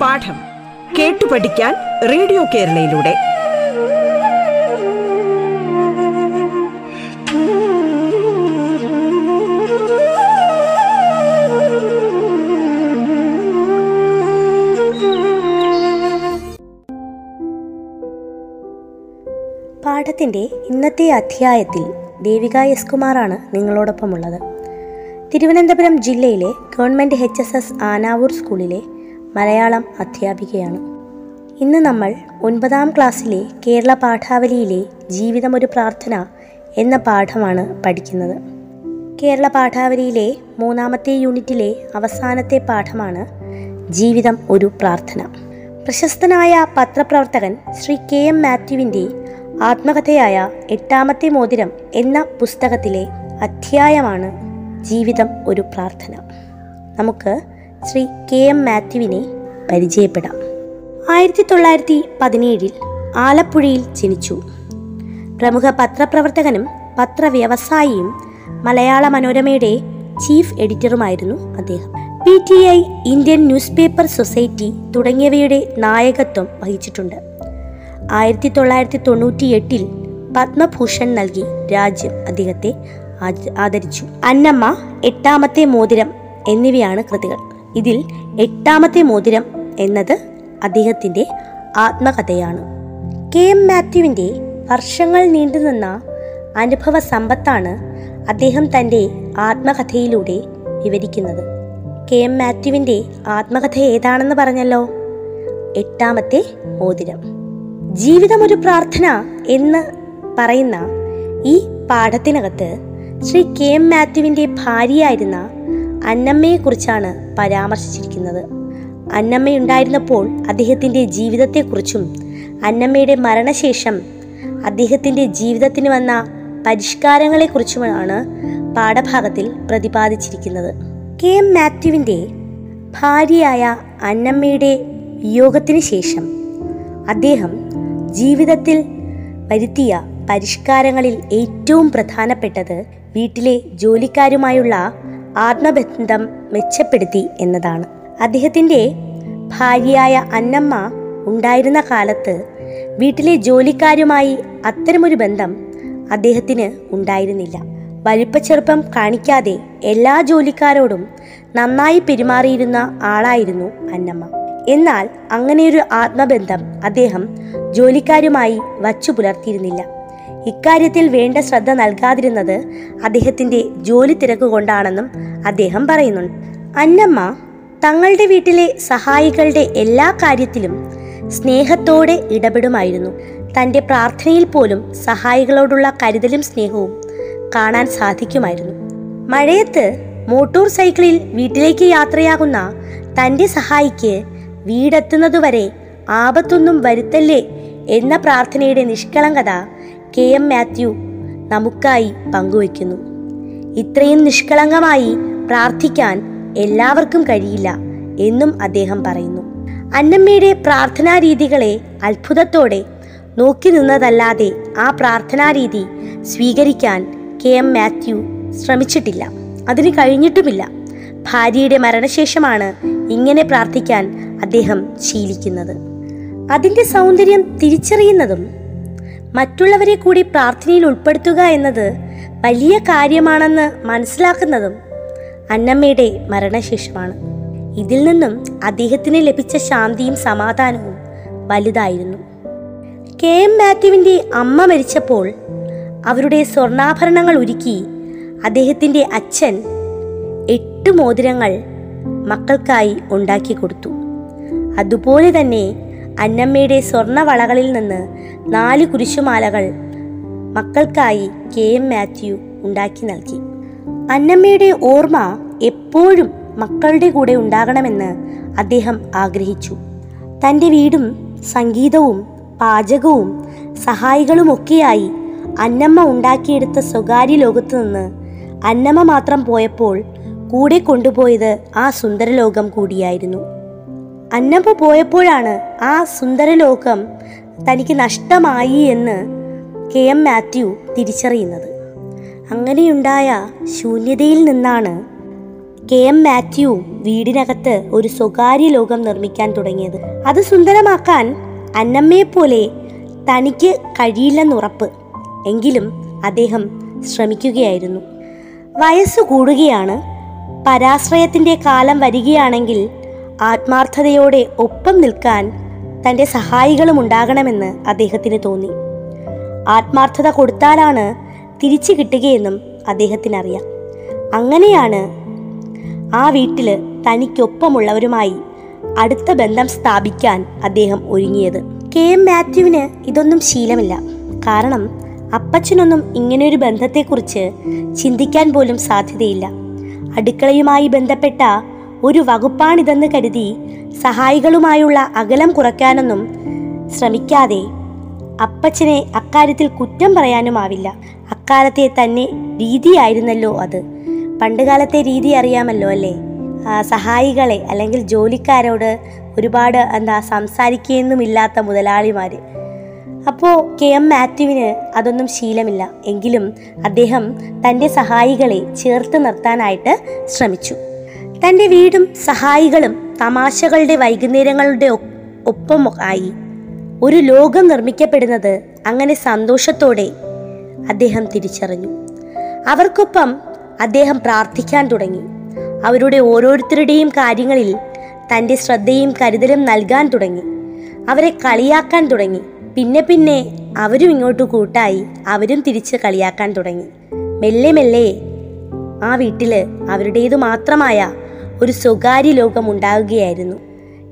പാഠം കേട്ടു പഠിക്കാൻ റേഡിയോ കേരളയിലൂടെ. പാഠത്തിന്റെ ഇന്നത്തെ അധ്യായത്തിൽ ദേവിക എസ് കുമാറാണ് നിങ്ങളോടൊപ്പമുള്ളത്. തിരുവനന്തപുരം ജില്ലയിലെ government H S S Anavoor സ്കൂളിലെ മലയാളം അധ്യാപികയാണ്. ഇന്ന് നമ്മൾ ഒൻപതാം ക്ലാസ്സിലെ കേരള പാഠാവലിയിലെ ജീവിതം ഒരു പ്രാർത്ഥന എന്ന പാഠമാണ് പഠിക്കുന്നത്. കേരള പാഠാവലിയിലെ മൂന്നാമത്തെ യൂണിറ്റിലെ അവസാനത്തെ പാഠമാണ് ജീവിതം ഒരു പ്രാർത്ഥന. പ്രശസ്തനായ പത്രപ്രവർത്തകൻ ശ്രീ കെ എം മാത്യുവിന്റെ ആത്മകഥയായ എട്ടാമത്തെ മോതിരം എന്ന പുസ്തകത്തിലെ അധ്യായമാണ് ജീവിതം ഒരു പ്രാർത്ഥന. നമുക്ക് ശ്രീ കെ എം മാത്യുവിനെ പരിചയപ്പെടാം. ആയിരത്തി തൊള്ളായിരത്തി പതിനേഴിൽ ആലപ്പുഴയിൽ ജനിച്ചു. പ്രമുഖ പത്രപ്രവർത്തകനും പത്രവ്യവസായിയും മലയാള മനോരമയുടെ ചീഫ് എഡിറ്ററുമായിരുന്നു അദ്ദേഹം. P T I Indian newspaper society തുടങ്ങിയവയുടെ നായകത്വം വഹിച്ചിട്ടുണ്ട്. ആയിരത്തി തൊള്ളായിരത്തി തൊണ്ണൂറ്റി എട്ടിൽ പത്മഭൂഷൺ നൽകി രാജ്യം അദ്ദേഹത്തെ ആദ- ആദരിച്ചു. അന്നമ്മ എട്ടാമത്തെ മോതിരം എന്നിവയാണ് കൃതികൾ. ഇതിൽ എട്ടാമത്തെ മോതിരം എന്നത് അദ്ദേഹത്തിന്റെ ആത്മകഥയാണ്. കെ. എം. മാത്യുവിന്റെ വർഷങ്ങൾ നീണ്ടുനിന്ന അനുഭവ സമ്പത്താണ് അദ്ദേഹം തന്റെ ആത്മകഥയിലൂടെ വിവരിക്കുന്നത്. കെ. എം. മാത്യുവിന്റെ ആത്മകഥ ഏതാണെന്ന് പറഞ്ഞല്ലോ? എട്ടാമത്തെ മോതിരം. ജീവിതം ഒരു പ്രാർത്ഥന എന്ന് പറയുന്ന ഈ പാഠത്തിനകത്ത് ശ്രീ കെ എം മാത്യുവിന്റെ ഭാര്യയായിരുന്ന അന്നമ്മയെക്കുറിച്ചാണ് പരാമർശിച്ചിരിക്കുന്നത്. അന്നമ്മയുണ്ടായിരുന്നപ്പോൾ അദ്ദേഹത്തിന്റെ ജീവിതത്തെക്കുറിച്ചും അന്നമ്മയുടെ മരണശേഷം അദ്ദേഹത്തിന്റെ ജീവിതത്തിന് വന്ന പരിഷ്കാരങ്ങളെക്കുറിച്ചുമാണ് പാഠഭാഗത്തിൽ പ്രതിപാദിച്ചിരിക്കുന്നത്. കെ എം മാത്യുവിന്റെ ഭാര്യയായ അന്നമ്മയുടെ വിയോഗത്തിന് ശേഷം അദ്ദേഹം ജീവിതത്തിൽ വരുത്തിയ പരിഷ്കാരങ്ങളിൽ ഏറ്റവും പ്രധാനപ്പെട്ടത് വീട്ടിലെ ജോലിക്കാരുമായുള്ള ആത്മബന്ധം മെച്ചപ്പെടുത്തി എന്നതാണ്. അദ്ദേഹത്തിന്റെ ഭാര്യയായ അന്നമ്മ ഉണ്ടായിരുന്ന കാലത്ത് വീട്ടിലെ ജോലിക്കാരുമായി അത്തരമൊരു ബന്ധം അദ്ദേഹത്തിന് ഉണ്ടായിരുന്നില്ല. വലിപ്പച്ചെറുപ്പം കാണിക്കാതെ എല്ലാ ജോലിക്കാരോടും നന്നായി പെരുമാറിയിരുന്ന ആളായിരുന്നു അന്നമ്മ. എന്നാൽ അങ്ങനെയൊരു ആത്മബന്ധം അദ്ദേഹം ജോലിക്കാരുമായി വച്ചു പുലർത്തിയിരുന്നില്ല. ഇക്കാര്യത്തിൽ വേണ്ട ശ്രദ്ധ നൽകാതിരുന്നത് അദ്ദേഹത്തിന്റെ ജോലി തിരക്ക് കൊണ്ടാണെന്നും അദ്ദേഹം പറയുന്നുണ്ട്. അന്നമ്മ തങ്ങളുടെ വീട്ടിലെ സഹായികളുടെ എല്ലാ കാര്യത്തിലും സ്നേഹത്തോടെ ഇടപെടുമായിരുന്നു. തന്റെ പ്രാർത്ഥനയിൽ പോലും സഹായികളോടുള്ള കരുതലും സ്നേഹവും കാണാൻ സാധിക്കുമായിരുന്നു. മഴയത്ത് മോട്ടോർ സൈക്കിളിൽ വീട്ടിലേക്ക് യാത്രയാകുന്ന തന്റെ സഹായിക്ക് വീടെത്തുന്നതുവരെ ആപത്തൊന്നും വരുത്തല്ലേ എന്ന പ്രാർത്ഥനയുടെ നിഷ്കളങ്കത കെ എം മാത്യു നമുക്കായി പങ്കുവയ്ക്കുന്നു. ഇത്രയും നിഷ്കളങ്കമായി പ്രാർത്ഥിക്കാൻ എല്ലാവർക്കും കഴിയില്ല എന്നും അദ്ദേഹം പറയുന്നു. അന്നമ്മയുടെ പ്രാർത്ഥനാ രീതികളെ അത്ഭുതത്തോടെ നോക്കി നിന്നതല്ലാതെ ആ പ്രാർത്ഥനാ രീതി സ്വീകരിക്കാൻ കെ എം മാത്യു ശ്രമിച്ചിട്ടില്ല. അതിന് കഴിഞ്ഞിട്ടുമില്ല. ഭാര്യയുടെ മരണശേഷമാണ് ഇങ്ങനെ പ്രാർത്ഥിക്കാൻ അദ്ദേഹം ശീലിക്കുന്നത്. അതിന്റെ സൗന്ദര്യം തിരിച്ചറിയുന്നതും മറ്റുള്ളവരെ കൂടി പ്രാർത്ഥനയിൽ ഉൾപ്പെടുത്തുക എന്നത് വലിയ കാര്യമാണെന്ന് മനസ്സിലാക്കുന്നതും അന്നമ്മയുടെ മരണശേഷമാണ്. ഇതിൽ നിന്നും അദ്ദേഹത്തിന് ലഭിച്ച ശാന്തിയും സമാധാനവും വലുതായിരുന്നു. കെ. എം. മാത്യുവിന്റെ അമ്മ മരിച്ചപ്പോൾ അവരുടെ സ്വർണാഭരണങ്ങൾ ഒരുക്കി അദ്ദേഹത്തിന്റെ അച്ഛൻ എട്ട് മോതിരങ്ങൾ മക്കൾക്കായി ഉണ്ടാക്കി കൊടുത്തു. അതുപോലെ തന്നെ അന്നമ്മയുടെ സ്വർണവളകളിൽ നിന്ന് നാല് കുരിശുമാലകൾ മക്കൾക്കായി കെ. എം. മാത്യു ഉണ്ടാക്കി നൽകി. അന്നമ്മയുടെ ഓർമ്മ എപ്പോഴും മക്കളുടെ കൂടെ ഉണ്ടാകണമെന്ന് അദ്ദേഹം ആഗ്രഹിച്ചു. തന്റെ വീടും സംഗീതവും പാചകവും സഹായികളുമൊക്കെയായി അന്നമ്മ ഉണ്ടാക്കിയെടുത്ത സ്വകാര്യ ലോകത്തു നിന്ന് അന്നമ്മ മാത്രം പോയപ്പോൾ കൂടെ കൊണ്ടുപോയത് ആ സുന്ദരലോകം കൂടിയായിരുന്നു. അന്നമ്മ പോയപ്പോഴാണ് ആ സുന്ദരലോകം തനിക്ക് നഷ്ടമായി എന്ന് കെ എം മാത്യു തിരിച്ചറിയുന്നത്. അങ്ങനെയുണ്ടായ ശൂന്യതയിൽ നിന്നാണ് കെ എം മാത്യു വീടിനകത്ത് ഒരു സ്വകാര്യ ലോകം നിർമ്മിക്കാൻ തുടങ്ങിയത്. അത് സുന്ദരമാക്കാൻ അന്നമ്മയെപ്പോലെ തനിക്ക് കഴിയില്ലെന്നുറപ്പ്. എങ്കിലും അദ്ദേഹം ശ്രമിക്കുകയായിരുന്നു. വയസ്സ് കൂടുകയാണ്. പരാശ്രയത്തിന്റെ കാലം വരികയാണെങ്കിൽ ആത്മാർത്ഥതയോടെ ഒപ്പം നിൽക്കാൻ തന്റെ സഹായികളും ഉണ്ടാകണമെന്ന് അദ്ദേഹത്തിന് തോന്നി. ആത്മാർത്ഥത കൊടുത്താലാണ് തിരിച്ചു കിട്ടുകയെന്നും അദ്ദേഹത്തിനറിയാം. അങ്ങനെയാണ് ആ വീട്ടിൽ തനിക്കൊപ്പമുള്ളവരുമായി അടുത്ത ബന്ധം സ്ഥാപിക്കാൻ അദ്ദേഹം ഒരുങ്ങിയത്. കെ. എം. മാത്യുവിന് ഇതൊന്നും ശീലമില്ല. കാരണം അപ്പച്ചനൊന്നും ഇങ്ങനെയൊരു ബന്ധത്തെക്കുറിച്ച് ചിന്തിക്കാൻ പോലും സാധ്യതയില്ല. അടുക്കളയുമായി ബന്ധപ്പെട്ട ഒരു വകുപ്പാണിതെന്ന് കരുതി സഹായികളുമായുള്ള അകലം കുറയ്ക്കാനൊന്നും ശ്രമിക്കാതെ അപ്പച്ചനെ അക്കാര്യത്തിൽ കുറ്റം പറയാനുമാവില്ല. അക്കാലത്തെ തന്നെ രീതിയായിരുന്നല്ലോ അത്. പണ്ടുകാലത്തെ രീതി അറിയാമല്ലോ അല്ലേ? സഹായികളെ അല്ലെങ്കിൽ ജോലിക്കാരോട് ഒരുപാട് എന്താ സംസാരിക്കുകയൊന്നുമില്ലാത്ത മുതലാളിമാർ അപ്പോൾ കെ എം മാത്യുവിന് അതൊന്നും ശീലമില്ല. എങ്കിലും അദ്ദേഹം തന്റെ സഹായികളെ ചേർത്ത് നിർത്താനായിട്ട് ശ്രമിച്ചു. തന്റെ വീടും സഹായികളും തമാശകളുടെ വൈകുന്നേരങ്ങളുടെ ഒപ്പം ആയി. ഒരു ലോകം നിർമ്മിക്കപ്പെടുന്നത് അങ്ങനെ സന്തോഷത്തോടെ അദ്ദേഹം തിരിച്ചറിഞ്ഞു. അവർക്കൊപ്പം അദ്ദേഹം പ്രാർത്ഥിക്കാൻ തുടങ്ങി. അവരുടെ ഓരോരുത്തരുടെയും കാര്യങ്ങളിൽ തന്റെ ശ്രദ്ധയും കരുതലും നൽകാൻ തുടങ്ങി. അവരെ കളിയാക്കാൻ തുടങ്ങി. പിന്നെ പിന്നെ അവരും ഇങ്ങോട്ട് കൂട്ടായി അവരും തിരിച്ച് കളിയാക്കാൻ തുടങ്ങി. മെല്ലെ മെല്ലെ ആ വീട്ടിൽ അവരുടേതു മാത്രമായ ഒരു സ്വകാര്യ ലോകം ഉണ്ടാവുകയായിരുന്നു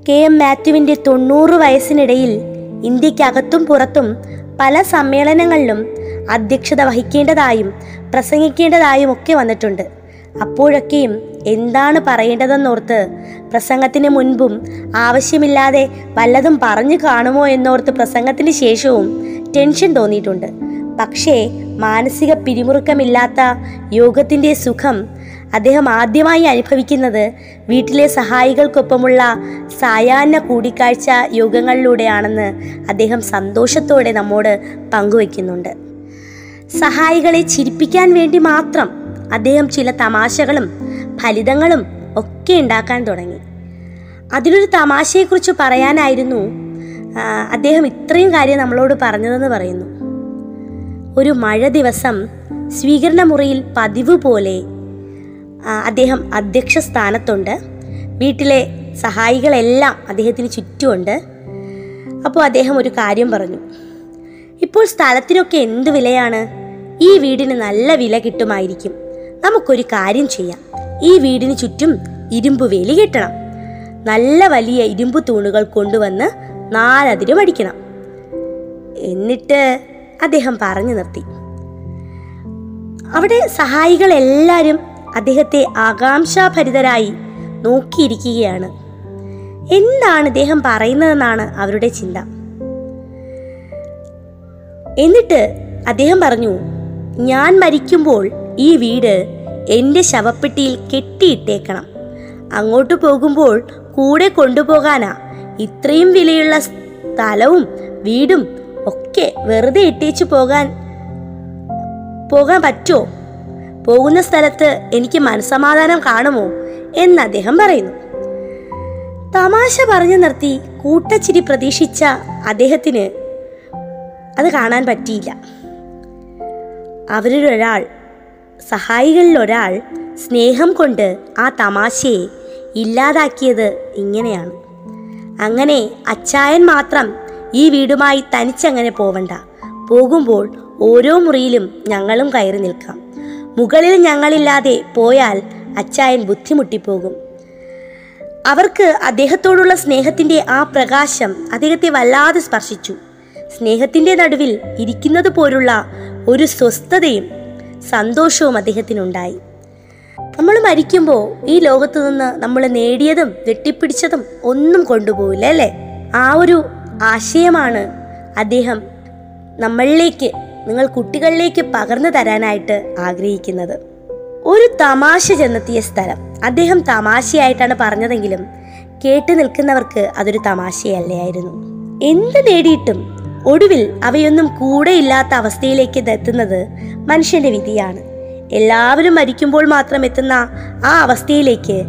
കെ. എം. മാത്യുവിന്റെ തൊണ്ണൂറ് വയസ്സിനിടയിൽ ഇന്ത്യക്കകത്തും പുറത്തും പല സമ്മേളനങ്ങളിലും അധ്യക്ഷത വഹിക്കേണ്ടതായും പ്രസംഗിക്കേണ്ടതായും ഒക്കെ വന്നിട്ടുണ്ട്. അപ്പോഴൊക്കെയും എന്താണ് പറയേണ്ടതെന്നോർത്ത് പ്രസംഗത്തിന് മുൻപും ആവശ്യമില്ലാതെ വല്ലതും പറഞ്ഞു കാണുമോ എന്നോർത്ത് പ്രസംഗത്തിന് ശേഷവും ടെൻഷൻ തോന്നിയിട്ടുണ്ട്. പക്ഷേ മാനസിക പിരിമുറുക്കമില്ലാത്ത യോഗത്തിന്റെ സുഖം അദ്ദേഹം ആദ്യമായി അനുഭവിക്കുന്നത് വീട്ടിലെ സഹായികൾക്കൊപ്പമുള്ള സായാഹ്ന കൂടിക്കാഴ്ച യോഗങ്ങളിലൂടെയാണെന്ന് അദ്ദേഹം സന്തോഷത്തോടെ നമ്മോട് പങ്കുവയ്ക്കുന്നുണ്ട് സഹായികളെ ചിരിപ്പിക്കാൻ വേണ്ടി മാത്രം അദ്ദേഹം ചില തമാശകളും ഫലിതങ്ങളും ഒക്കെ ഉണ്ടാക്കാൻ തുടങ്ങി. അതിലൊരു തമാശയെക്കുറിച്ച് പറയാനായിരുന്നു അദ്ദേഹം ഇത്രയും കാര്യം നമ്മളോട് പറഞ്ഞതെന്ന് പറയുന്നു. ഒരു മഴ ദിവസം സ്വീകരണ മുറിയിൽ പതിവ് പോലെ അദ്ദേഹം അധ്യക്ഷ സ്ഥാനത്തുണ്ട്. വീട്ടിലെ സഹായികളെല്ലാം അദ്ദേഹത്തിന് ചുറ്റുമുണ്ട്. അപ്പോൾ അദ്ദേഹം ഒരു കാര്യം പറഞ്ഞു. ഇപ്പോൾ സ്ഥലത്തിനൊക്കെ എന്ത് വിലയാണ്? ഈ വീടിന് നല്ല വില കിട്ടുമായിരിക്കും. നമുക്കൊരു കാര്യം ചെയ്യാം. ഈ വീടിന് ചുറ്റും ഇരുമ്പ് വേലി കെട്ടണം. നല്ല വലിയ ഇരുമ്പ് തൂണുകൾ കൊണ്ടുവന്ന് നാലതിരും അടിക്കണം. എന്നിട്ട് അദ്ദേഹം പറഞ്ഞു നിർത്തി. അവിടെ സഹായികൾ എല്ലാവരും അദ്ദേഹത്തെ ആകാംക്ഷാഭരിതരായി നോക്കിയിരിക്കുകയാണ്. എന്താണ് ഇദ്ദേഹം പറയുന്നതെന്നാണ് അവരുടെ ചിന്ത. എന്നിട്ട് അദ്ദേഹം പറഞ്ഞു ഞാൻ മരിക്കുമ്പോൾ ഈ വീട് എന്റെ ശവപ്പെട്ടിയിൽ കെട്ടിയിട്ടേക്കണം. അങ്ങോട്ട് പോകുമ്പോൾ കൂടെ കൊണ്ടുപോകാനാ. ഇത്രയും വിലയുള്ള സ്ഥലവും വീടും ഒക്കെ വെറുതെ ഇട്ടേച്ചു പോകാൻ പോകാൻ പറ്റുമോ പോകുന്ന സ്ഥലത്ത് എനിക്ക് മനസമാധാനം കാണുമോ എന്ന് അദ്ദേഹം പറയുന്നു. തമാശ പറഞ്ഞു നിർത്തി കൂട്ടച്ചിരി പ്രതീക്ഷിച്ച അദ്ദേഹത്തിന് അത് കാണാൻ പറ്റിയില്ല. അവരിലൊരാൾ സഹായികളിൽ ഒരാൾ സ്നേഹം കൊണ്ട് ആ തമാശയെ ഇല്ലാതാക്കിയത് ഇങ്ങനെയാണ്. അങ്ങനെ അച്ചായൻ മാത്രം ഈ വീടുമായി തനിച്ചങ്ങനെ പോവണ്ട. പോകുമ്പോൾ ഓരോ മുറിയിലും ഞങ്ങളും കയറി നിൽക്കാം. മുകളിൽ ഞങ്ങളില്ലാതെ പോയാൽ അച്ചായൻ ബുദ്ധിമുട്ടിപ്പോകും. അവർക്ക് അദ്ദേഹത്തോടുള്ള സ്നേഹത്തിന്റെ ആ പ്രകാശം അദ്ദേഹത്തെ വല്ലാതെ സ്പർശിച്ചു. സ്നേഹത്തിന്റെ നടുവിൽ ഇരിക്കുന്നത് പോലുള്ള ഒരു സ്വസ്ഥതയും സന്തോഷവും അദ്ദേഹത്തിനുണ്ടായി. നമ്മൾ മരിക്കുമ്പോൾ ഈ ലോകത്തു നിന്ന് നമ്മൾ നേടിയതും വെട്ടിപ്പിടിച്ചതും ഒന്നും കൊണ്ടുപോകില്ല അല്ലേ? ആ ഒരു ആശയമാണ് അദ്ദേഹം നമ്മളിലേക്ക് നിങ്ങൾ കുട്ടികളിലേക്ക് പകർന്നു തരാനായിട്ട് ആഗ്രഹിക്കുന്നത്. ഒരു തമാശ ചെന്നെത്തിയ സ്ഥലം. അദ്ദേഹം തമാശയായിട്ടാണ് പറഞ്ഞതെങ്കിലും കേട്ടു നിൽക്കുന്നവർക്ക് അതൊരു തമാശയല്ലായിരുന്നു എന്ത് നേടിയിട്ടും ഒടുവിൽ അവയൊന്നും കൂടെയില്ലാത്ത അവസ്ഥയിലേക്ക് എത്തുന്നത് മനുഷ്യന്റെ വിധിയാണ്. എല്ലാവരും മരിക്കുമ്പോൾ മാത്രം എത്തുന്ന ആ അവസ്ഥയിലേക്ക്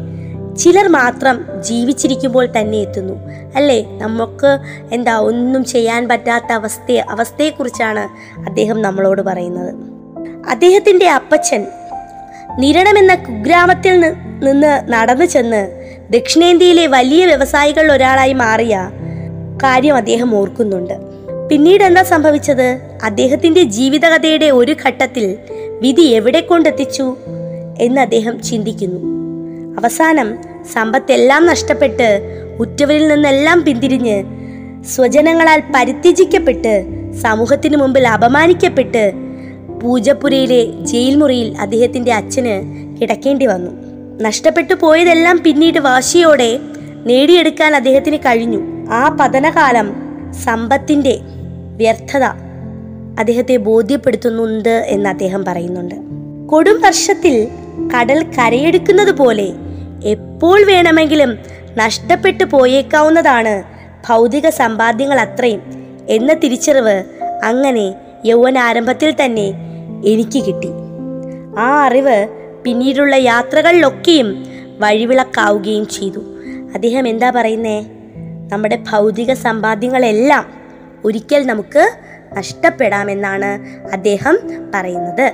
ചിലർ മാത്രം ജീവിച്ചിരിക്കുമ്പോൾ തന്നെ എത്തുന്നു. അല്ലേ? നമുക്ക് എന്താ ഒന്നും ചെയ്യാൻ പറ്റാത്ത അവസ്ഥയെ അവസ്ഥയെക്കുറിച്ചാണ് അദ്ദേഹം നമ്മളോട് പറയുന്നത്. അദ്ദേഹത്തിന്റെ അപ്പച്ചൻ നിരണമെന്ന കുഗ്രാമത്തിൽ നിന്ന് നടന്നു ചെന്ന് ദക്ഷിണേന്ത്യയിലെ വലിയ വ്യവസായികളിൽ ഒരാളായി മാറിയ കാര്യം അദ്ദേഹം ഓർക്കുന്നുണ്ട്. പിന്നീട് എന്താ സംഭവിച്ചത്? അദ്ദേഹത്തിന്റെ ജീവിതകഥയുടെ ഒരു ഘട്ടത്തിൽ വിധി എവിടെ കൊണ്ടെത്തിച്ചു എന്ന് അദ്ദേഹം ചിന്തിക്കുന്നു. അവസാനം സമ്പത്തെല്ലാം നഷ്ടപ്പെട്ട് ഉറ്റവരിൽ നിന്നെല്ലാം പിന്തിരിഞ്ഞ് സ്വജനങ്ങളാൽ പരിത്യജിക്കപ്പെട്ട് സമൂഹത്തിനു മുമ്പിൽ അപമാനിക്കപ്പെട്ട് പൂജപ്പുരയിലെ ജയിൽ മുറിയിൽ അദ്ദേഹത്തിന്റെ അച്ഛന് കിടക്കേണ്ടി വന്നു. നഷ്ടപ്പെട്ടു പോയതെല്ലാം പിന്നീട് വാശിയോടെ നേടിയെടുക്കാൻ അദ്ദേഹത്തിന് കഴിഞ്ഞു. ആ പതനകാലം സമ്പത്തിന്റെ വ്യർത്ഥത അദ്ദേഹത്തെ ബോധ്യപ്പെടുത്തുന്നുണ്ട് എന്ന് അദ്ദേഹം പറയുന്നുണ്ട്. കൊടും വർഷത്തിൽ കടൽ കരയെടുക്കുന്നത് പോലെ എപ്പോൾ വേണമെങ്കിലും നഷ്ടപ്പെട്ടു പോയേക്കാവുന്നതാണ് ഭൗതിക സമ്പാദ്യങ്ങൾ അത്രയും എന്ന തിരിച്ചറിവ് അങ്ങനെ യൗവനാരംഭത്തിൽ തന്നെ എനിക്ക് കിട്ടി. ആ അറിവ് പിന്നീടുള്ള യാത്രകളിലൊക്കെയും വഴിവിളക്കാവുകയും ചെയ്തു. അദ്ദേഹം എന്താ പറയുന്നേ? നമ്മുടെ ഭൗതിക സമ്പാദ്യങ്ങളെല്ലാം ഒരിക്കൽ നമുക്ക് നഷ്ടപ്പെടാമെന്നാണ് അദ്ദേഹം പറയുന്നത്.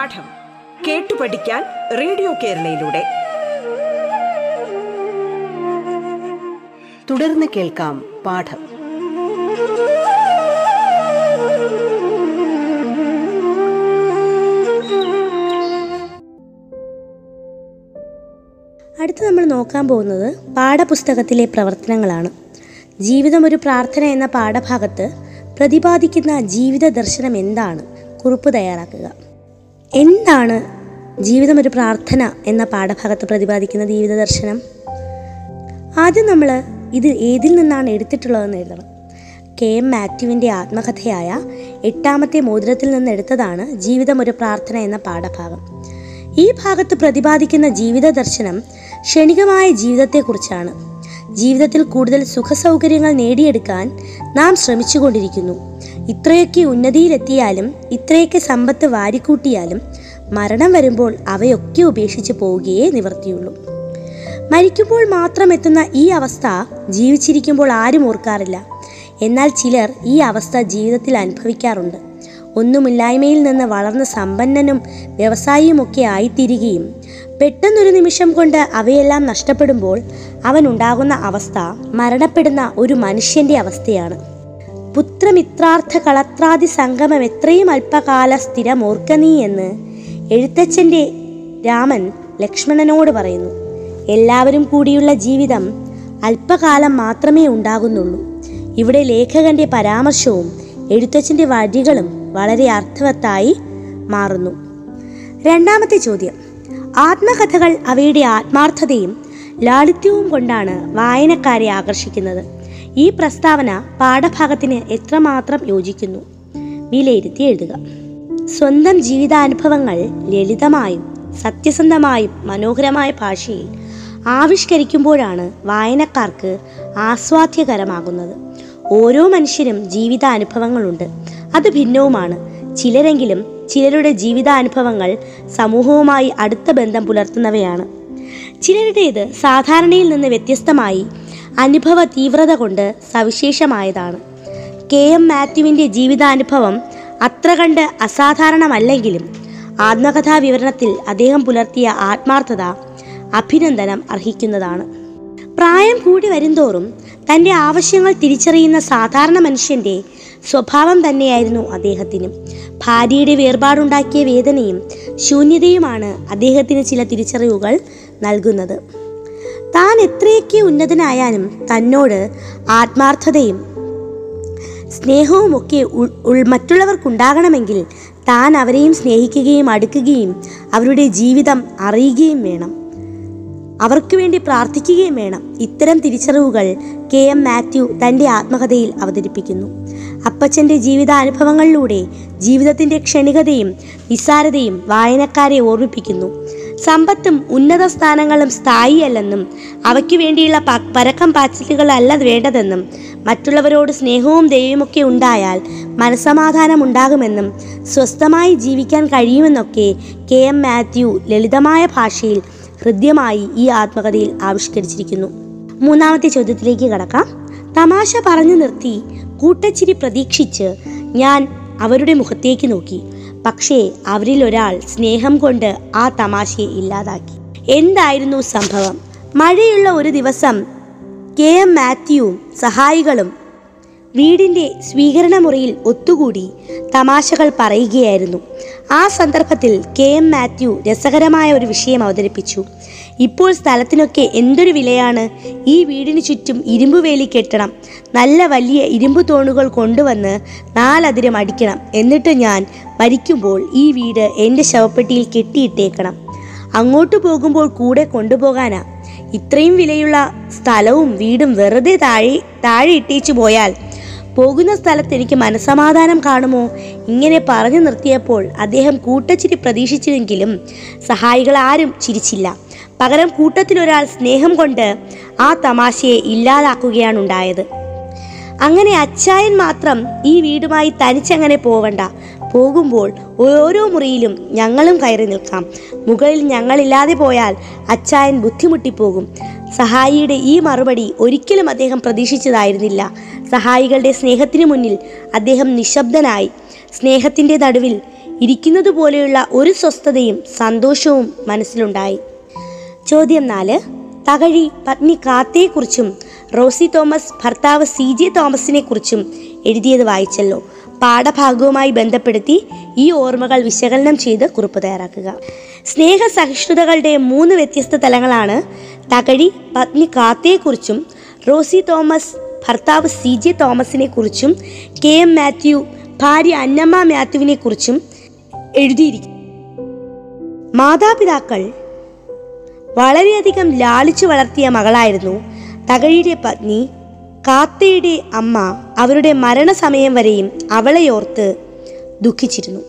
പാഠം കേട്ടു പഠിക്കാൻ റേഡിയോ കേരളയിലൂടെ. തുടർന്ന് കേൾക്കാം പാഠം. അടുത്ത് നമ്മൾ നോക്കാൻ പോകുന്നത് പാഠപുസ്തകത്തിലെ പ്രവർത്തനങ്ങളാണ്. ജീവിതം ഒരു പ്രാർത്ഥന എന്ന പാഠഭാഗത്ത് പ്രതിപാദിക്കുന്ന ജീവിത ദർശനം എന്താണ് കുറിപ്പ് തയ്യാറാക്കുക. എന്താണ് ജീവിതം ഒരു പ്രാർത്ഥന എന്ന പാഠഭാഗത്ത് പ്രതിപാദിക്കുന്ന ജീവിത ദർശനം? ആദ്യം നമ്മൾ ഇത് ഏതിൽ നിന്നാണ് എടുത്തിട്ടുള്ളതെന്ന് എഴുതണം. കെ. എം. മാത്യുവിന്റെ ആത്മകഥയായ എട്ടാമത്തെ മോതിരത്തിൽ നിന്ന് എടുത്തതാണ് ജീവിതം ഒരു പ്രാർത്ഥന എന്ന പാഠഭാഗം. ഈ ഭാഗത്ത് പ്രതിപാദിക്കുന്ന ജീവിത ദർശനം ക്ഷണികമായ ജീവിതത്തെക്കുറിച്ചാണ്. ജീവിതത്തിൽ കൂടുതൽ സുഖസൗകര്യങ്ങൾ നേടിയെടുക്കാൻ നാം ശ്രമിച്ചുകൊണ്ടിരിക്കുന്നു. ഇത്രയൊക്കെ ഉന്നതിയിലെത്തിയാലും ഇത്രയൊക്കെ സമ്പത്ത് വാരിക്കൂട്ടിയാലും മരണം വരുമ്പോൾ അവയൊക്കെ ഉപേക്ഷിച്ച് പോവുകയേ നിവർത്തിയുള്ളൂ മരിക്കുമ്പോൾ മാത്രം എത്തുന്ന ഈ അവസ്ഥ ജീവിച്ചിരിക്കുമ്പോൾ ആരും ഓർക്കാറില്ല. എന്നാൽ ചിലർ ഈ അവസ്ഥ ജീവിതത്തിൽ അനുഭവിക്കാറുണ്ട്. ഒന്നുമില്ലായ്മയിൽ നിന്ന് വളർന്ന സമ്പന്നനും വ്യവസായിയുമൊക്കെ ആയിത്തീരുകയും പെട്ടെന്നൊരു നിമിഷം കൊണ്ട് അവയെല്ലാം നഷ്ടപ്പെടുമ്പോൾ അവനുണ്ടാകുന്ന അവസ്ഥ മരണപ്പെടുന്ന ഒരു മനുഷ്യന്റെ അവസ്ഥയാണ്. പുത്രമിത്രാർത്ഥ കളത്രാദി സംഗമം എത്രയും അല്പകാല സ്ഥിരമോർക്ക നീ എന്ന് എഴുത്തച്ഛന്റെ രാമൻ ലക്ഷ്മണനോട് പറയുന്നു. എല്ലാവരും കൂടിയുള്ള ജീവിതം അല്പകാലം മാത്രമേ ഉണ്ടാകുന്നുള്ളൂ. ഇവിടെ ലേഖകന്റെ പരാമർശവും എഴുത്തച്ഛന്റെ വഴികളും വളരെ അർത്ഥവത്തായി മാറുന്നു. രണ്ടാമത്തെ ചോദ്യം. ആത്മകഥകൾ അവയുടെ ആത്മാർത്ഥതയും ലാളിത്യവും കൊണ്ടാണ് വായനക്കാരെ ആകർഷിക്കുന്നത്. ഈ പ്രസ്താവന പാഠഭാഗത്തിന് എത്രമാത്രം യോജിക്കുന്നു? വിലയിരുത്തി എഴുതുക. സ്വന്തം ജീവിതാനുഭവങ്ങൾ ലളിതമായും സത്യസന്ധമായും മനോഹരമായ ഭാഷയിൽ ആവിഷ്കരിക്കുമ്പോഴാണ് വായനക്കാർക്ക് ആസ്വാദ്യകരമാകുന്നത്. ഓരോ മനുഷ്യരും ജീവിതാനുഭവങ്ങളുണ്ട്. അത് ഭിന്നവുമാണ്. ചിലരെങ്കിലും ചിലരുടെ ജീവിതാനുഭവങ്ങൾ സമൂഹവുമായി അടുത്ത ബന്ധം പുലർത്തുന്നവയാണ്. ചിലരുടേത് സാധാരണയിൽ നിന്ന് വ്യത്യസ്തമായി അനുഭവ തീവ്രത കൊണ്ട് സവിശേഷമായതാണ്. കെ. എം. മാത്യുവിന്റെ ജീവിതാനുഭവം അത്ര കണ്ട് അസാധാരണമല്ലെങ്കിലും ആത്മകഥാ വിവരണത്തിൽ അദ്ദേഹം പുലർത്തിയ ആത്മാർത്ഥത അഭിനന്ദനം അർഹിക്കുന്നതാണ്. പ്രായം കൂടി വരുന്തോറും തന്റെ ആവശ്യങ്ങൾ തിരിച്ചറിയുന്ന സാധാരണ മനുഷ്യന്റെ സ്വഭാവം തന്നെയായിരുന്നു അദ്ദേഹത്തിന്. ഭാര്യയുടെ വേർപാടുണ്ടാക്കിയ വേദനയും ശൂന്യതയുമാണ് അദ്ദേഹത്തിന് ചില തിരിച്ചറിവുകൾ നൽകുന്നത്. താൻ എത്രയൊക്കെ ഉന്നതനായാലും തന്നോട് ആത്മാർത്ഥതയും സ്നേഹവും ഒക്കെ ഉൾ- ഉൾ- മറ്റുള്ളവർക്കുണ്ടാകണമെങ്കിൽ താൻ അവരെയും സ്നേഹിക്കുകയും അടുക്കുകയും അവരുടെ ജീവിതം അറിയുകയും വേണം. അവർക്ക് വേണ്ടി പ്രാർത്ഥിക്കുകയും വേണം. ഇത്തരം തിരിച്ചറിവുകൾ കെ എം മാത്യു തന്റെ ആത്മകഥയിൽ അവതരിപ്പിക്കുന്നു. അപ്പച്ചന്റെ ജീവിതാനുഭവങ്ങളിലൂടെ ജീവിതത്തിന്റെ ക്ഷണികതയും നിസ്സാരതയും വായനക്കാരെ ഓർമ്മിപ്പിക്കുന്നു. സമ്പത്തും ഉന്നത സ്ഥാനങ്ങളും സ്ഥായിയല്ലെന്നും അവയ്ക്ക് വേണ്ടിയുള്ള പരക്കം പാച്ചിലുകളല്ല വേണ്ടതെന്നും മറ്റുള്ളവരോട് സ്നേഹവും ദയവുമൊക്കെ ഉണ്ടായാൽ മനസമാധാനം ഉണ്ടാകുമെന്നും സ്വസ്ഥമായി ജീവിക്കാൻ കഴിയുമെന്നൊക്കെ കെ. എം. മാത്യു ലളിതമായ ഭാഷയിൽ ഹൃദ്യമായി ഈ ആത്മകഥയിൽ ആവിഷ്കരിച്ചിരിക്കുന്നു. മൂന്നാമത്തെ ചോദ്യത്തിലേക്ക് കടക്കാം. തമാശ പറഞ്ഞു നിർത്തി കൂട്ടച്ചിരി പ്രതീക്ഷിച്ച് ഞാൻ അവരുടെ മുഖത്തേക്ക് നോക്കി. പക്ഷേ അവരിൽ ഒരാൾ സ്നേഹം കൊണ്ട് ആ തമാശയെ ഇല്ലാതാക്കി. എന്തായിരുന്നു സംഭവം? മഴയുള്ള ഒരു ദിവസം കെ. എം. മാത്യുവും സഹായികളും വീടിന്റെ സ്വീകരണ മുറിയിൽ ഒത്തുകൂടി തമാശകൾ പറയുകയായിരുന്നു. ആ സന്ദർഭത്തിൽ കെ. എം. മാത്യു രസകരമായ ഒരു വിഷയം അവതരിപ്പിച്ചു. ഇപ്പോൾ സ്ഥലത്തിനൊക്കെ എന്തൊരു വിലയാണ്? ഈ വീടിന് ചുറ്റും ഇരുമ്പ് വേലി കെട്ടണം. നല്ല വലിയ ഇരുമ്പ് തോണുകൾ കൊണ്ടുവന്ന് നാലതിരം അടിക്കണം. എന്നിട്ട് ഞാൻ മരിക്കുമ്പോൾ ഈ വീട് എന്റെ ശവപ്പെട്ടിയിൽ കെട്ടിയിട്ടേക്കണം. അങ്ങോട്ട് പോകുമ്പോൾ കൂടെ കൊണ്ടുപോകാനാ. ഇത്രയും വിലയുള്ള സ്ഥലവും വീടും വെറുതെ താഴെ താഴെ ഇട്ടേച്ചു പോയാൽ പോകുന്ന സ്ഥലത്ത് എനിക്ക് മനസമാധാനം കാണുമോ? ഇങ്ങനെ പറഞ്ഞു നിർത്തിയപ്പോൾ അദ്ദേഹം കൂട്ടച്ചിരി പ്രതീക്ഷിച്ചെങ്കിലും സഹായികൾ ആരും ചിരിച്ചില്ല. പകരം കൂട്ടത്തിലൊരാൾ സ്നേഹം കൊണ്ട് ആ തമാശയെ ഇല്ലാതാക്കുകയാണ് ഉണ്ടായത് അങ്ങനെ അച്ചായൻ മാത്രം ഈ വീടുമായി തനിച്ചങ്ങനെ പോവണ്ട. പോകുമ്പോൾ ഓരോ മുറിയിലും ഞങ്ങളും കയറി നിൽക്കാം. മുകളിൽ ഞങ്ങളില്ലാതെ പോയാൽ അച്ചായൻ ബുദ്ധിമുട്ടിപ്പോകും. സഹായിയുടെ ഈ മറുപടി ഒരിക്കലും അദ്ദേഹം പ്രതീക്ഷിച്ചതായിരുന്നില്ല. സഹായികളുടെ സ്നേഹത്തിനു മുന്നിൽ അദ്ദേഹം നിശബ്ദനായി. സ്നേഹത്തിന്റെ നടുവിൽ ഇരിക്കുന്നത് പോലെയുള്ള ഒരു സ്വസ്ഥതയും സന്തോഷവും മനസ്സിലുണ്ടായി. ചോദ്യം നാല്. തകഴി പത്നി കാത്തയെക്കുറിച്ചും റോസി തോമസ് ഭർത്താവ് സി ജെ തോമസിനെ കുറിച്ചും എഴുതിയത് വായിച്ചല്ലോ. പാഠഭാഗവുമായി ബന്ധപ്പെടുത്തി ഈ ഓർമ്മകൾ വിശകലനം ചെയ്ത് കുറിപ്പ് തയ്യാറാക്കുക. സ്നേഹ സഹിഷ്ണുതകളുടെ മൂന്ന് വ്യത്യസ്ത തലങ്ങളാണ് തകഴി പത്നി കാത്തയെക്കുറിച്ചും റോസി തോമസ് ഭർത്താവ് സി ജെ തോമസിനെ കുറിച്ചും കെ എം മാത്യു ഭാര്യ അന്നമ്മ മാത്യുവിനെ കുറിച്ചും എഴുതിയിരിക്കും മാതാപിതാക്കൾ വളരെയധികം ലാളിച്ചു വളർത്തിയ മകളായിരുന്നു തകഴിയുടെ പത്നി കാത്തയുടെ അമ്മ അവരുടെ മരണസമയം വരെയും അവളെയോർത്ത് ദുഃഖിച്ചിരുന്നു.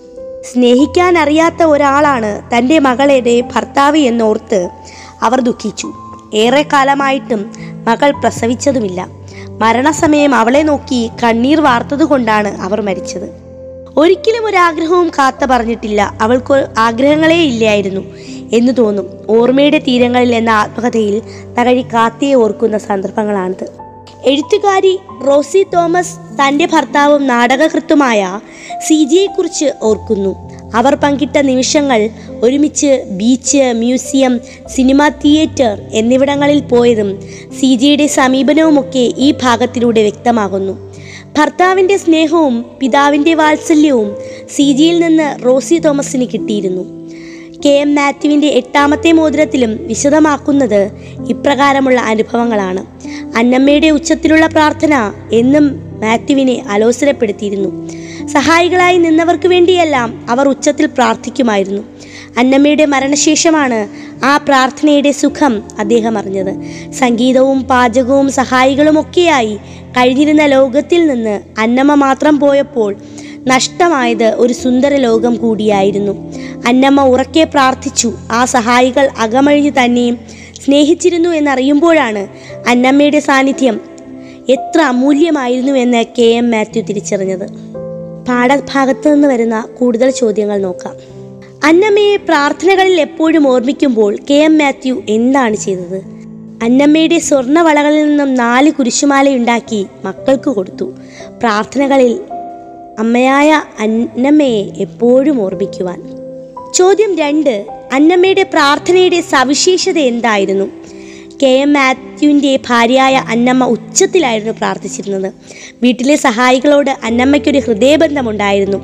സ്നേഹിക്കാൻ അറിയാത്ത ഒരാളാണ് തന്റെ മകളുടെ ഭർത്താവ് എന്നോർത്ത് അവർ ദുഃഖിച്ചു. ഏറെക്കാലമായിട്ടും മകൾ പ്രസവിച്ചതുമില്ല. മരണസമയം അവളെ നോക്കി കണ്ണീർ വാർത്തതുകൊണ്ടാണ് അവർ മരിച്ചത്. ഒരിക്കലും ഒരാഗ്രഹവും കാത്ത പറഞ്ഞിട്ടില്ല. അവൾക്ക് ആഗ്രഹങ്ങളേ ഇല്ലായിരുന്നു. എന്ന് തോന്നും. ഓർമ്മയുടെ തീരങ്ങളിൽ എന്ന ആത്മകഥയിൽ തകഴി കാത്തിയെ ഓർക്കുന്ന സന്ദർഭങ്ങളാണിത്. എഴുത്തുകാരി റോസി തോമസ് തന്റെ ഭർത്താവും നാടകകൃത്തുമായ സി ജിയെക്കുറിച്ച് ഓർക്കുന്നു. അവർ പങ്കിട്ട നിമിഷങ്ങൾ ഒരുമിച്ച് ബീച്ച് മ്യൂസിയം സിനിമാ തിയേറ്റർ എന്നിവിടങ്ങളിൽ പോയതും സി ജിയുടെ സമീപനവുമൊക്കെ ഈ ഭാഗത്തിലൂടെ വ്യക്തമാകുന്നു. ഭർത്താവിന്റെ സ്നേഹവും പിതാവിന്റെ വാത്സല്യവും സി ജിയിൽ നിന്ന് റോസി തോമസിന് കിട്ടിയിരുന്നു. കെ എം മാത്യുവിന്റെ എട്ടാമത്തെ മോതിരത്തിലും വിശദമാക്കുന്നത് ഇപ്രകാരമുള്ള അനുഭവങ്ങളാണ്. അന്നമ്മയുടെ ഉച്ചത്തിലുള്ള പ്രാർത്ഥന എന്നും മാത്യുവിനെ അലോസരപ്പെടുത്തിയിരുന്നു. സഹായികളായി നിന്നവർക്ക് വേണ്ടിയെല്ലാം അവർ ഉച്ചത്തിൽ പ്രാർത്ഥിക്കുമായിരുന്നു. അന്നമ്മയുടെ മരണശേഷമാണ് ആ പ്രാർത്ഥനയുടെ സുഖം അദ്ദേഹം അറിഞ്ഞത്. സംഗീതവും പാചകവും സഹായികളുമൊക്കെയായി കഴിഞ്ഞിരുന്ന ലോകത്തിൽ നിന്ന് അന്നമ്മ മാത്രം പോയപ്പോൾ നഷ്ടമായത് ഒരു സുന്ദര ലോകം കൂടിയായിരുന്നു. അന്നമ്മ ഉറക്കെ പ്രാർത്ഥിച്ചു. ആ സഹായികൾ അകമഴിഞ്ഞു തന്നെയും സ്നേഹിച്ചിരുന്നു എന്നറിയുമ്പോഴാണ് അന്നമ്മയുടെ സാന്നിധ്യം എത്ര അമൂല്യമായിരുന്നു എന്ന് കെ എം മാത്യു തിരിച്ചറിഞ്ഞത്. പാഠഭാഗത്ത് നിന്ന് വരുന്ന കൂടുതൽ ചോദ്യങ്ങൾ നോക്കാം. അന്നമ്മയെ പ്രാർത്ഥനകളിൽ എപ്പോഴും ഓർമ്മിക്കുമ്പോൾ കെ എം മാത്യു എന്താണ് ചെയ്തത്? അന്നമ്മയുടെ സ്വർണവളകളിൽ നിന്നും നാല് കുരിശുമാലയുണ്ടാക്കി മക്കൾക്ക് കൊടുത്തു. പ്രാർത്ഥനകളിൽ അമ്മയായ അന്നമ്മയെ എപ്പോഴും ഓർമ്മിക്കുവാൻ. ചോദ്യം രണ്ട് അന്നമ്മയുടെ പ്രാർത്ഥനയുടെ സവിശേഷത എന്തായിരുന്നു? കെ എം മാത്യുവിന്റെ ഭാര്യയായ അന്നമ്മ ഉച്ചത്തിലായിരുന്നു പ്രാർത്ഥിച്ചിരുന്നത്. വീട്ടിലെ സഹായികളോട് അന്നമ്മയ്ക്കൊരു ഹൃദയബന്ധമുണ്ടായിരുന്നു.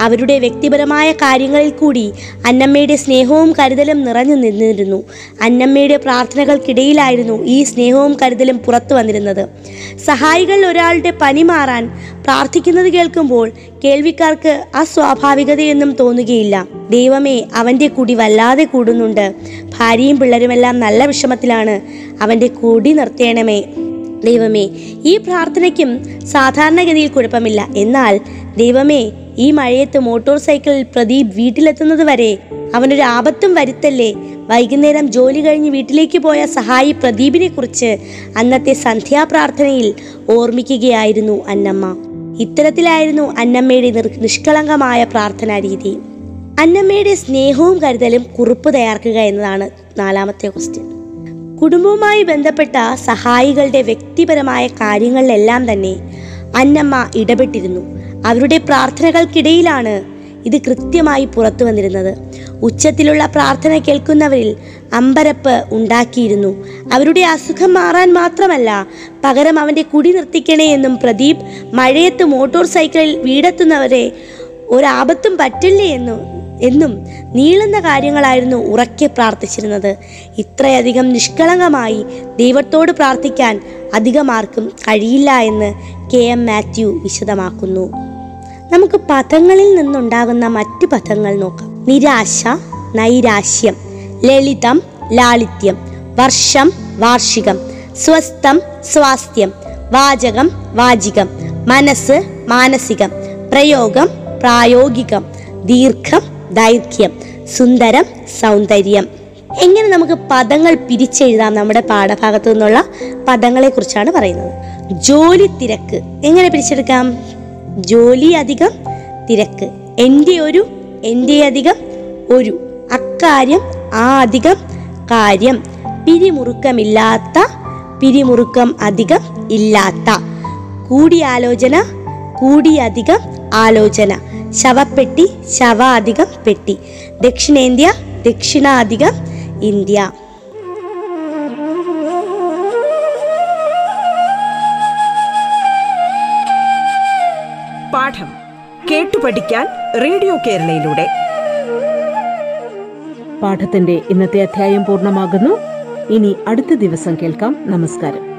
അവരുടെ വ്യക്തിപരമായ കാര്യങ്ങളിൽ കൂടി അന്നമ്മയുടെ സ്നേഹവും കരുതലും നിറഞ്ഞു നിന്നിരുന്നു. അന്നമ്മയുടെ പ്രാർത്ഥനകൾക്കിടയിലായിരുന്നു ഈ സ്നേഹവും കരുതലും പുറത്തു വന്നിരുന്നത്. സഹായികളിൽ ഒരാളുടെ പനി മാറാൻ പ്രാർത്ഥിക്കുന്നത് കേൾക്കുമ്പോൾ കേൾവിക്കാർക്ക് അസ്വാഭാവികതയൊന്നും തോന്നുകയില്ല. ദൈവമേ അവന്റെ കുടി വല്ലാതെ കൂടുന്നുണ്ട്. ഭാര്യയും പിള്ളേരുമെല്ലാം നല്ല വിഷമത്തിലാണ്. അവന്റെ കുടി നിർത്തേണമേ. ദൈവമേ ഈ പ്രാർത്ഥനയ്ക്കും സാധാരണഗതിയിൽ കുഴപ്പമില്ല. എന്നാൽ ദൈവമേ ഈ മഴയത്ത് മോട്ടോർ സൈക്കിളിൽ പ്രദീപ് വീട്ടിലെത്തുന്നത് വരെ അവനൊരു ആപത്തും വരുത്തല്ലേ? വൈകുന്നേരം ജോലി കഴിഞ്ഞ് വീട്ടിലേക്ക് പോയ സഹായി പ്രദീപിനെ കുറിച്ച് അന്നത്തെ സന്ധ്യാപ്രാർത്ഥനയിൽ ഓർമ്മിക്കുകയായിരുന്നു അന്നമ്മ. ഇത്തരത്തിലായിരുന്നു അന്നമ്മയുടെ നിഷ്കളങ്കമായ പ്രാർത്ഥനാ രീതി. അന്നമ്മയുടെ സ്നേഹവും കരുതലും കുറിപ്പ് തയ്യാറാക്കുക എന്നതാണ് നാലാമത്തെ ക്വസ്റ്റ്യൻ. കുടുംബവുമായി ബന്ധപ്പെട്ട സഹായികളുടെ വ്യക്തിപരമായ കാര്യങ്ങളിലെല്ലാം തന്നെ അന്നമ്മ ഇടപെട്ടിരുന്നു. അവരുടെ പ്രാർത്ഥനകൾക്കിടയിലാണ് ഇത് കൃത്യമായി പുറത്തു വന്നിരുന്നത്. ഉച്ചത്തിലുള്ള പ്രാർത്ഥന കേൾക്കുന്നവരിൽ അമ്പരപ്പ് ഉണ്ടാക്കിയിരുന്നു. അവരുടെ അസുഖം മാറാൻ മാത്രമല്ല പകരം അവന്റെ കുടി നിർത്തിക്കണേ എന്നും പ്രദീപ് മഴയത്ത് മോട്ടോർ സൈക്കിളിൽ വീടെത്തുന്നവരെ ഒരാപത്തും പറ്റില്ലേ എന്നും എന്നും നീളുന്ന കാര്യങ്ങളായിരുന്നു ഉറക്കെ പ്രാർത്ഥിച്ചിരുന്നത്. ഇത്രയധികം നിഷ്കളങ്കമായി ദൈവത്തോട് പ്രാർത്ഥിക്കാൻ അധികമാർക്കും കഴിയില്ല എന്ന് കെ എം മാത്യു വിശദമാക്കുന്നു. നമുക്ക് പദങ്ങളിൽ നിന്നുണ്ടാകുന്ന മറ്റു പദങ്ങൾ നോക്കാം. നിരാശ നൈരാശ്യം ലളിതം ലാളിത്യം വർഷം വാർഷികം സ്വസ്ഥം സ്വാസ്ഥ്യം വാചകം വാചികം മനസ്സ് മാനസികം പ്രയോഗം പ്രായോഗികം ദീർഘം ദൈർഘ്യം സുന്ദരം സൗന്ദര്യം. എങ്ങനെ നമുക്ക് പദങ്ങൾ പിരിച്ചെഴുതാം നമ്മുടെ പാഠഭാഗത്തു നിന്നുള്ള പദങ്ങളെ കുറിച്ചാണ് പറയുന്നത്. ജോലി തിരക്ക് എങ്ങനെ പിരിച്ചെടുക്കാം? ജോലി അധികം തിരക്ക്. എന്റെ ഒരു എന്റെ അധികം ഒരു. അക്കാര്യം ആ അധികം കാര്യം. പിരിമുറുക്കമില്ലാത്ത പിരിമുറുക്കം അധികം ഇല്ലാത്ത. കൂടിയാലോചന കൂടിയധികം ആലോചന. ശവപ്പെട്ടി ശവാധികം പെട്ടി. ദക്ഷിണേന്ത്യ ദക്ഷിണാധികം ഇന്ത്യ. പാഠം കേട്ടു പഠിക്കാൻ റേഡിയോ കേരളയിലൂടെ. പാഠത്തിന്റെ ഇന്നത്തെ അധ്യായം പൂർണമാകുന്നു. ഇനി അടുത്ത ദിവസം കേൾക്കാം. നമസ്കാരം.